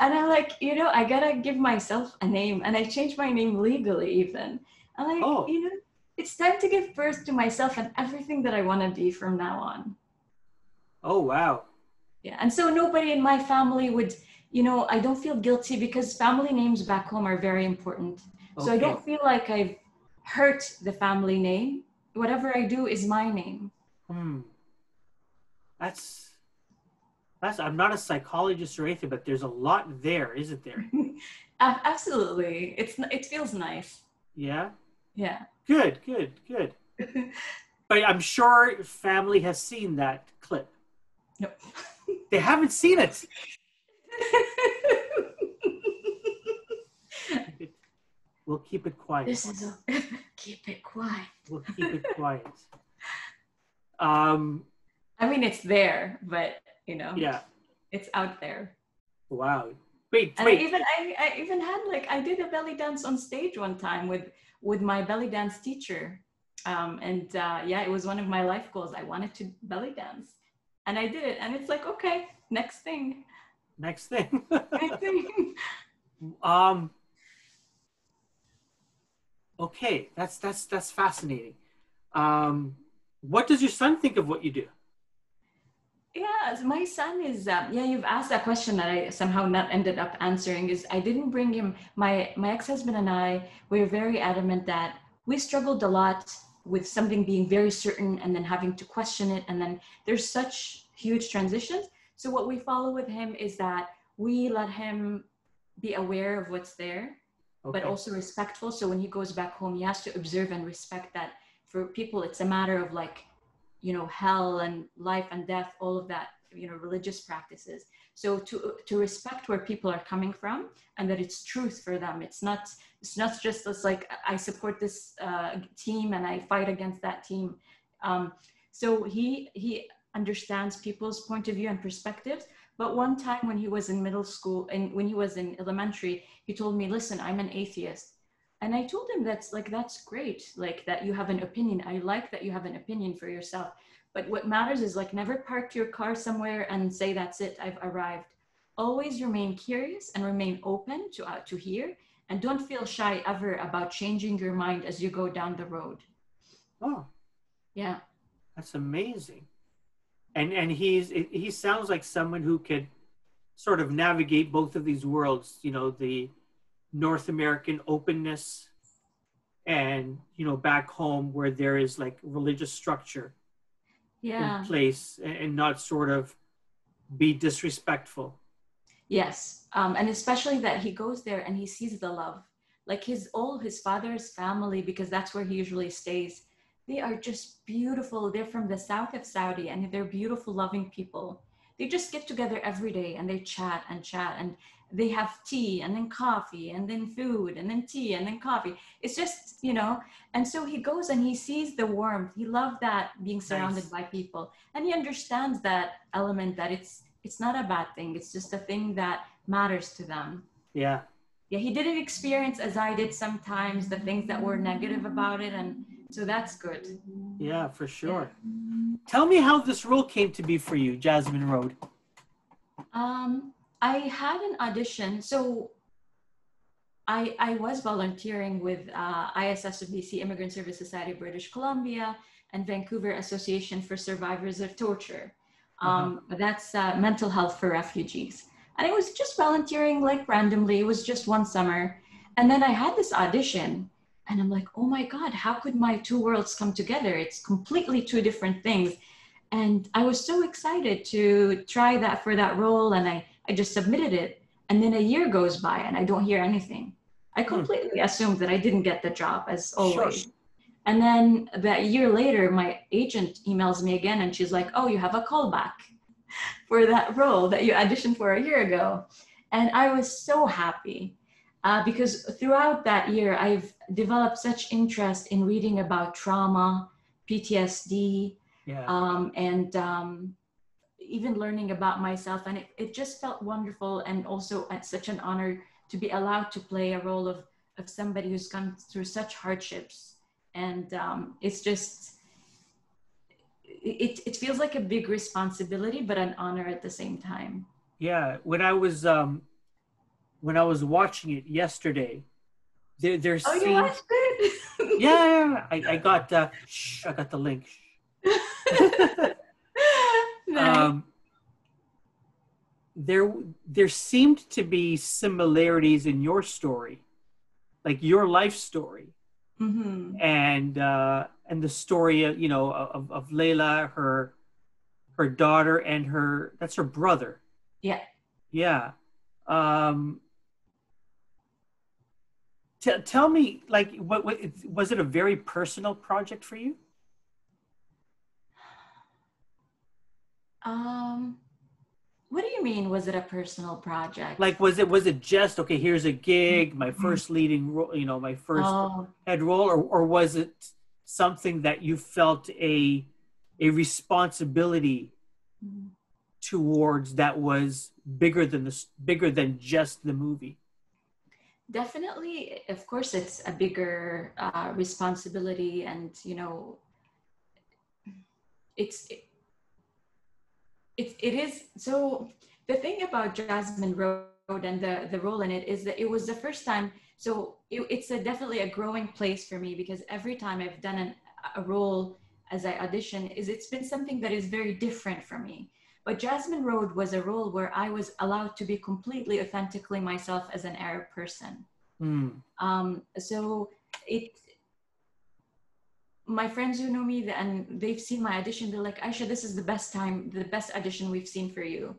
and i'm like you know i gotta give myself a name and i changed my name legally even i'm like Oh. you know it's time to give birth to myself and everything that I want to be from now on. Oh wow. Yeah. And so nobody in my family would, you know, I don't feel guilty because family names back home are very important. okay. So I don't feel like I've hurt the family name. Whatever I do is my name. Hmm. That's that's. I'm not a psychologist or anything, but there's a lot there, isn't there? Absolutely. It's it feels nice. Yeah. Yeah. Good. Good. Good. But I'm sure family has seen that clip. No. They haven't seen it. We'll keep it quiet. this is a keep it quiet. We'll keep it quiet. Um. I mean it's there, but you know, Yeah. it's out there. Wow. Wait. And I even I, I even had like I did a belly dance on stage one time with with my belly dance teacher. Um, and uh, yeah, it was one of my life goals. I wanted to belly dance, and I did it. And it's like, okay, next thing, Next thing. next thing. um. Okay, that's that's that's fascinating. Um, what does your son think of what you do? yeah, my son is. Uh, yeah, you've asked that question that I somehow not ended up answering. Is I didn't bring him. My my ex husband and I we were very adamant that we struggled a lot with something being very certain and then having to question it. And then there's such huge transitions. So what we follow with him is that we let him be aware of what's there Okay. but also respectful. So when he goes back home he has to observe and respect that for people it's a matter of like you know hell and life and death all of that you know religious practices. So to to respect where people are coming from and that it's truth for them. It's not it's not just as like i support this uh, team and i fight against that team. Um, so he he understands people's point of view and perspectives but one time when he was in middle school and when he was in elementary he told me listen i'm an atheist. And i told him that's like that's great like that you have an opinion. I like that you have an opinion for yourself but what matters is like never park your car somewhere and say that's it i've arrived always remain curious and remain open to, uh, to hear and don't feel shy ever about changing your mind as you go down the road. Oh, yeah. That's amazing. And and he's he sounds like someone who could sort of navigate both of these worlds, you know, the North American openness and, you know, back home where there is like religious structure yeah. in place and not sort of be disrespectful. Yes. Um, and especially that he goes there and he sees the love. Like his all his father's family, because that's where he usually stays, they are just beautiful. They're from the south of Saudi and they're beautiful, loving people. They just get together every day and they chat and chat and they have tea and then coffee and then food and then tea and then coffee. It's just, you know, and so he goes and he sees the warmth. He loved that being surrounded nice. by people. And he understands that element that it's it's not a bad thing. It's just a thing that matters to them. Yeah. Yeah, he didn't experience as I did sometimes the things that were negative about it and so that's good. Yeah, for sure. Yeah. Tell me how this role came to be for you, Jasmine Road. Um, I had an audition. So I, I was volunteering with uh, ISSBC Immigrant Service Society of British Columbia and Vancouver Association for Survivors of Torture. Uh-huh. Um. That's uh, mental health for refugees. And I was just volunteering like randomly. It was just one summer. And then I had this audition and i'm like oh my god how could my two worlds come together it's completely two different things and i was so excited to try that for that role and i i just submitted it and then a year goes by and i don't hear anything i hmm. completely assumed that i didn't get the job as always sure. and then that year later my agent emails me again and she's like oh you have a callback for that role that you auditioned for a year ago and i was so happy uh, because throughout that year, I've developed such interest in reading about trauma, PTSD, yeah. um, and um, even learning about myself. And it, it just felt wonderful and also such an honor to be allowed to play a role of, of somebody who's gone through such hardships. And um, it's just, it, it feels like a big responsibility, but an honor at the same time. Yeah. When I was, um, when I was watching it yesterday, there, there's oh, you watched it? yeah, I, I got uh, shh, I got the link. um, there there seemed to be similarities in your story, like your life story, mm-hmm. and uh, and the story of, you know of, of Layla, her her daughter, and her that's her brother. Yeah. Yeah. Um, T- tell me, like, what, what was it a very personal project for you? Um, what do you mean? Was it a personal project? Like, was it was it just okay? Here's a gig, my mm-hmm. first leading role, you know, my first oh. head role, or or was it something that you felt a a responsibility mm-hmm. towards that was bigger than the bigger than just the movie? definitely of course it's a bigger uh, responsibility and you know it's it, it, it is so the thing about jasmine road and the the role in it is that it was the first time so it, it's a definitely a growing place for me because every time i've done an, a role as i audition is it's been something that is very different for me but Jasmine Road was a role where I was allowed to be completely authentically myself as an Arab person. Mm. Um, so it, my friends who know me and they've seen my audition, they're like, Aisha, this is the best time, the best audition we've seen for you.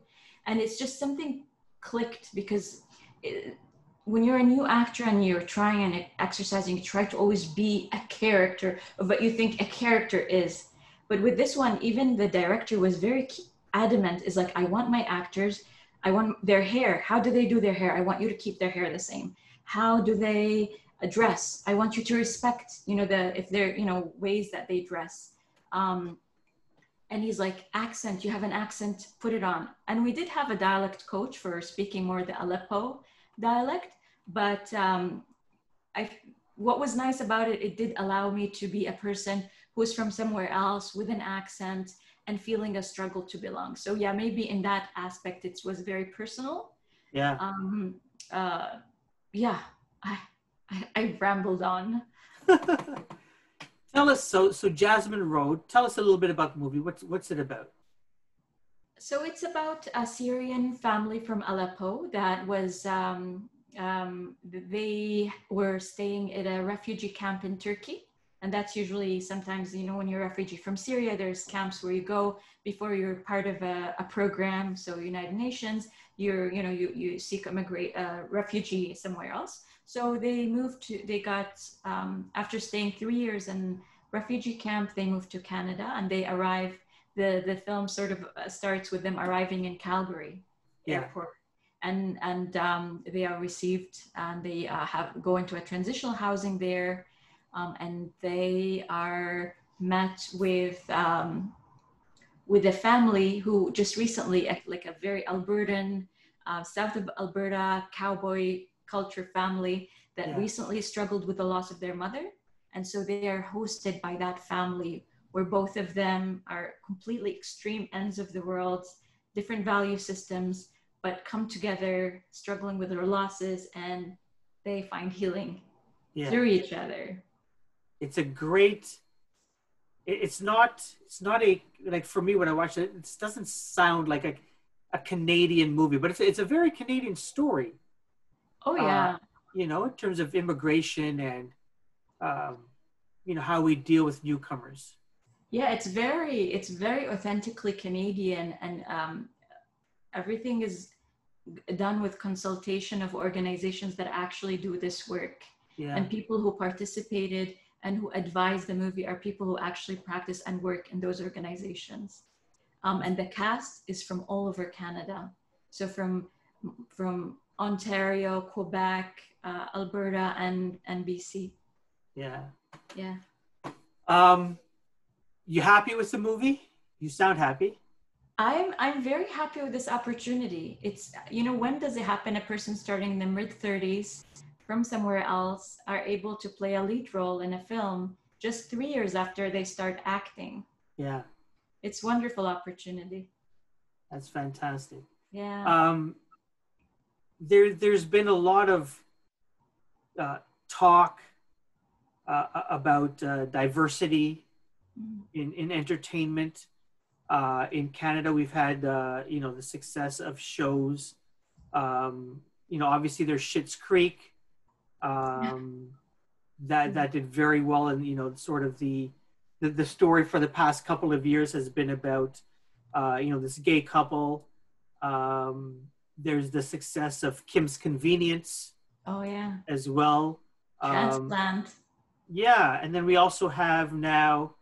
And it's just something clicked because it, when you're a new actor and you're trying and exercising, you try to always be a character of what you think a character is. But with this one, even the director was very adamant is like, I want my actors, I want their hair. How do they do their hair? I want you to keep their hair the same. How do they dress? I want you to respect, you know, the, if they're, you know, ways that they dress. Um, and he's like, accent, you have an accent, put it on. And we did have a dialect coach for speaking more the Aleppo dialect, but um, I, what was nice about it, it did allow me to be a person who's from somewhere else with an accent and feeling a struggle to belong. So yeah, maybe in that aspect, it was very personal. Yeah. Um, uh, yeah, I, I, I rambled on. tell us so so Jasmine Road. Tell us a little bit about the movie. What's what's it about? So it's about a Syrian family from Aleppo that was um, um, they were staying at a refugee camp in Turkey. And that's usually sometimes, you know, when you're a refugee from Syria, there's camps where you go before you're part of a, a program. So United Nations, you're, you know, you, you seek a migrate, uh, refugee somewhere else. So they moved to, they got, um, after staying three years in refugee camp, they moved to Canada and they arrive, the, the film sort of uh, starts with them arriving in Calgary yeah. airport. And, and um, they are received and they uh, have go into a transitional housing there. Um, and they are met with um, with a family who just recently, like a very Albertan, uh, south of Alberta cowboy culture family that yeah. recently struggled with the loss of their mother. And so they are hosted by that family where both of them are completely extreme ends of the world, different value systems, but come together, struggling with their losses, and they find healing yeah. through each other. It's a great. It's not. It's not a like for me when I watch it. It doesn't sound like a, a Canadian movie, but it's it's a very Canadian story. Oh yeah. Uh, you know, in terms of immigration and, um, you know, how we deal with newcomers. Yeah, it's very, it's very authentically Canadian, and um, everything is done with consultation of organizations that actually do this work. Yeah. And people who participated and who advise the movie are people who actually practice and work in those organizations. Um, and the cast is from all over Canada. So from from Ontario, Quebec, uh, Alberta, and and BC. Yeah. Yeah. Um, you happy with the movie? You sound happy. I'm I'm very happy with this opportunity. It's you know when does it happen? A person starting in the mid 30s from somewhere else are able to play a lead role in a film just three years after they start acting. Yeah. It's wonderful opportunity. That's fantastic. Yeah. Um, there there's been a lot of uh, talk uh, about uh, diversity in, in entertainment. Uh, in Canada, we've had uh, you know the success of shows. Um, you know, obviously there's Schitt's Creek um, that that did very well, and you know, sort of the, the, the story for the past couple of years has been about uh, you know this gay couple. Um, there's the success of Kim's Convenience. Oh yeah. As well. Transplant. Um, yeah, and then we also have now,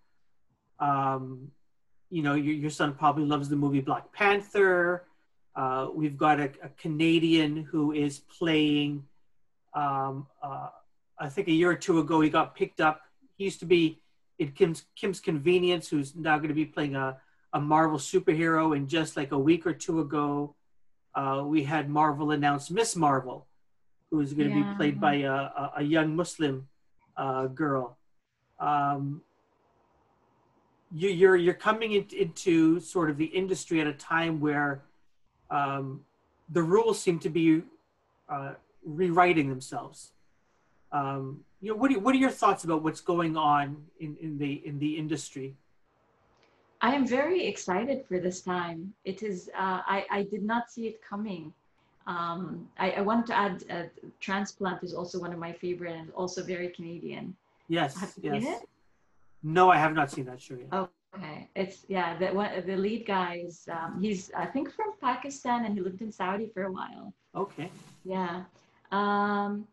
um, you know, your, your son probably loves the movie Black Panther. Uh, we've got a, a, Canadian who is playing. Um, uh, I think a year or two ago, he got picked up. He used to be in Kim's Kim's Convenience, who's now going to be playing a, a Marvel superhero. And just like a week or two ago, uh, we had Marvel announce Miss Marvel, who is going to yeah. be played by a, a, a young Muslim uh, girl. Um, you, are you're, you're coming in, into sort of the industry at a time where um, the rules seem to be uh, rewriting themselves. Um, you know, what are, what are your thoughts about what's going on in, in the in the industry? I am very excited for this time. It is, uh, I, I did not see it coming. Um, I, I want to add, uh, Transplant is also one of my favorite and also very Canadian. Yes, have you yes. seen it? No, I have not seen that show yet. Okay, it's yeah. The one, the lead guy is um, he's I think from Pakistan and he lived in Saudi for a while. Okay. Yeah, um,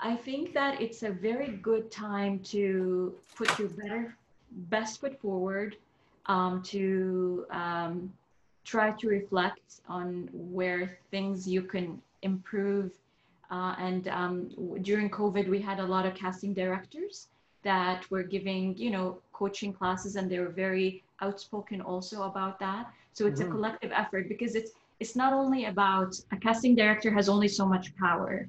I think that it's a very good time to put your better best foot forward um, to um, try to reflect on where things you can improve. Uh, and um, during COVID, we had a lot of casting directors that were giving, you know, coaching classes, and they were very outspoken also about that. So it's mm-hmm. a collective effort because it's it's not only about a casting director has only so much power.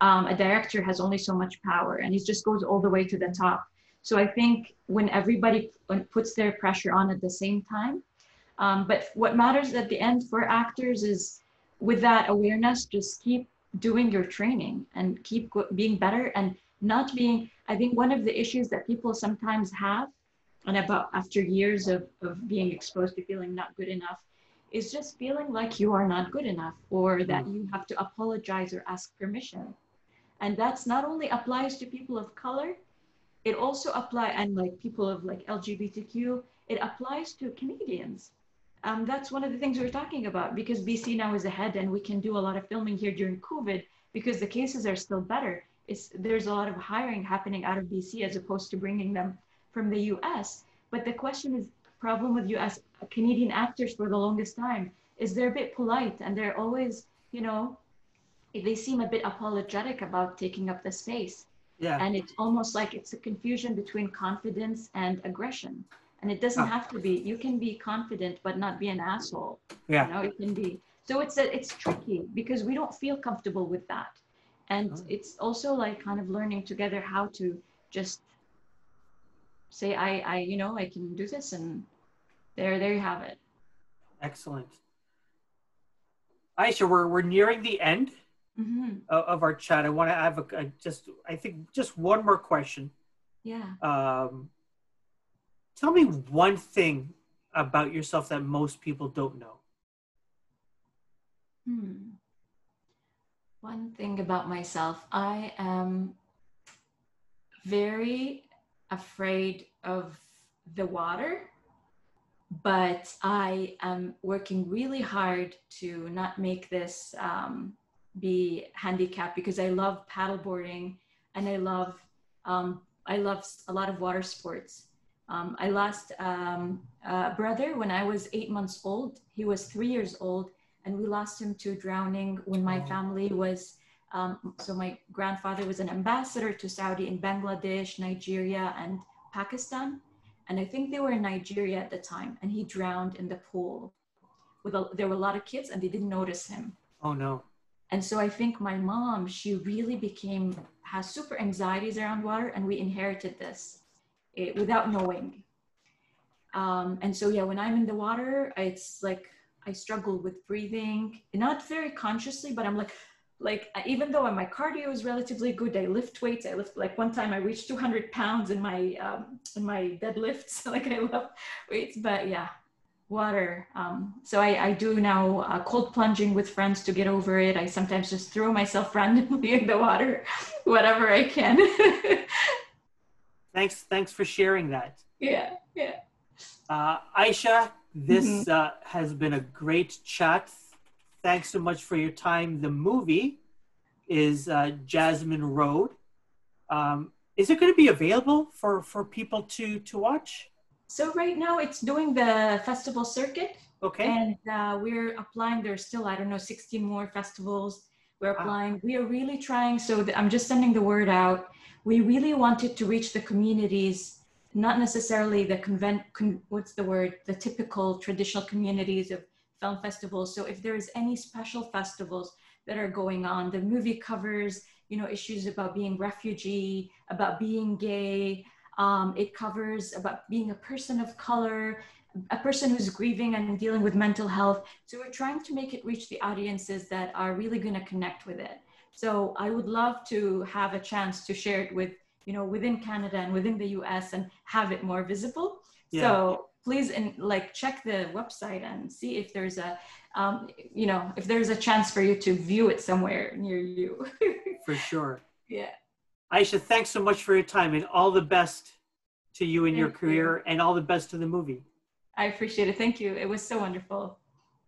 Um, a director has only so much power, and he just goes all the way to the top. So I think when everybody puts their pressure on at the same time, um, but what matters at the end for actors is with that awareness, just keep doing your training and keep being better and not being. I think one of the issues that people sometimes have, and about after years of, of being exposed to feeling not good enough, is just feeling like you are not good enough or that mm. you have to apologize or ask permission. And that's not only applies to people of color, it also apply and like people of like LGBTQ, it applies to Canadians um, that's one of the things we're talking about because BC now is ahead and we can do a lot of filming here during COVID because the cases are still better. It's, there's a lot of hiring happening out of BC as opposed to bringing them from the US. But the question is, problem with US Canadian actors for the longest time is they're a bit polite and they're always, you know, they seem a bit apologetic about taking up the space. Yeah. And it's almost like it's a confusion between confidence and aggression. And it doesn't oh. have to be. You can be confident but not be an asshole. Yeah. you know it can be. So it's a, it's tricky because we don't feel comfortable with that. And oh. it's also like kind of learning together how to just say i i you know i can do this and there there you have it. Excellent. Aisha we're, we're nearing the end mm-hmm. of, of, our chat i want to have a, a just i think just one more question yeah um Tell me one thing about yourself that most people don't know. Hmm. One thing about myself, I am very afraid of the water, but I am working really hard to not make this um, be handicapped because I love paddleboarding and I love um, I love a lot of water sports. Um, I lost um, a brother when I was eight months old. He was three years old, and we lost him to drowning when my family was. Um, so my grandfather was an ambassador to Saudi in Bangladesh, Nigeria, and Pakistan, and I think they were in Nigeria at the time. And he drowned in the pool. With a, there were a lot of kids, and they didn't notice him. Oh no! And so I think my mom, she really became has super anxieties around water, and we inherited this it, without knowing. Um, and so, yeah, when I'm in the water, it's like I struggle with breathing, not very consciously, but I'm like, like even though my cardio is relatively good, I lift weights. I lift like one time I reached 200 pounds in my um, in my deadlifts. like I love weights, but yeah, water. Um, so I, I do now uh, cold plunging with friends to get over it. I sometimes just throw myself randomly in the water, whatever I can. thanks thanks for sharing that yeah yeah uh, aisha this mm-hmm. uh, has been a great chat thanks so much for your time the movie is uh, jasmine road um, is it going to be available for for people to to watch so right now it's doing the festival circuit okay and uh, we're applying there's still i don't know 16 more festivals we're applying wow. we are really trying so i'm just sending the word out we really wanted to reach the communities, not necessarily the convent, con, what's the word, the typical traditional communities of film festivals. So if there is any special festivals that are going on, the movie covers, you know, issues about being refugee, about being gay. Um, it covers about being a person of color, a person who's grieving and dealing with mental health. So we're trying to make it reach the audiences that are really going to connect with it. So I would love to have a chance to share it with, you know, within Canada and within the US and have it more visible. Yeah. So please and like check the website and see if there's a, um, you know, if there's a chance for you to view it somewhere near you. for sure. Yeah. Aisha, thanks so much for your time and all the best to you in Thank your career you. and all the best to the movie. I appreciate it. Thank you. It was so wonderful.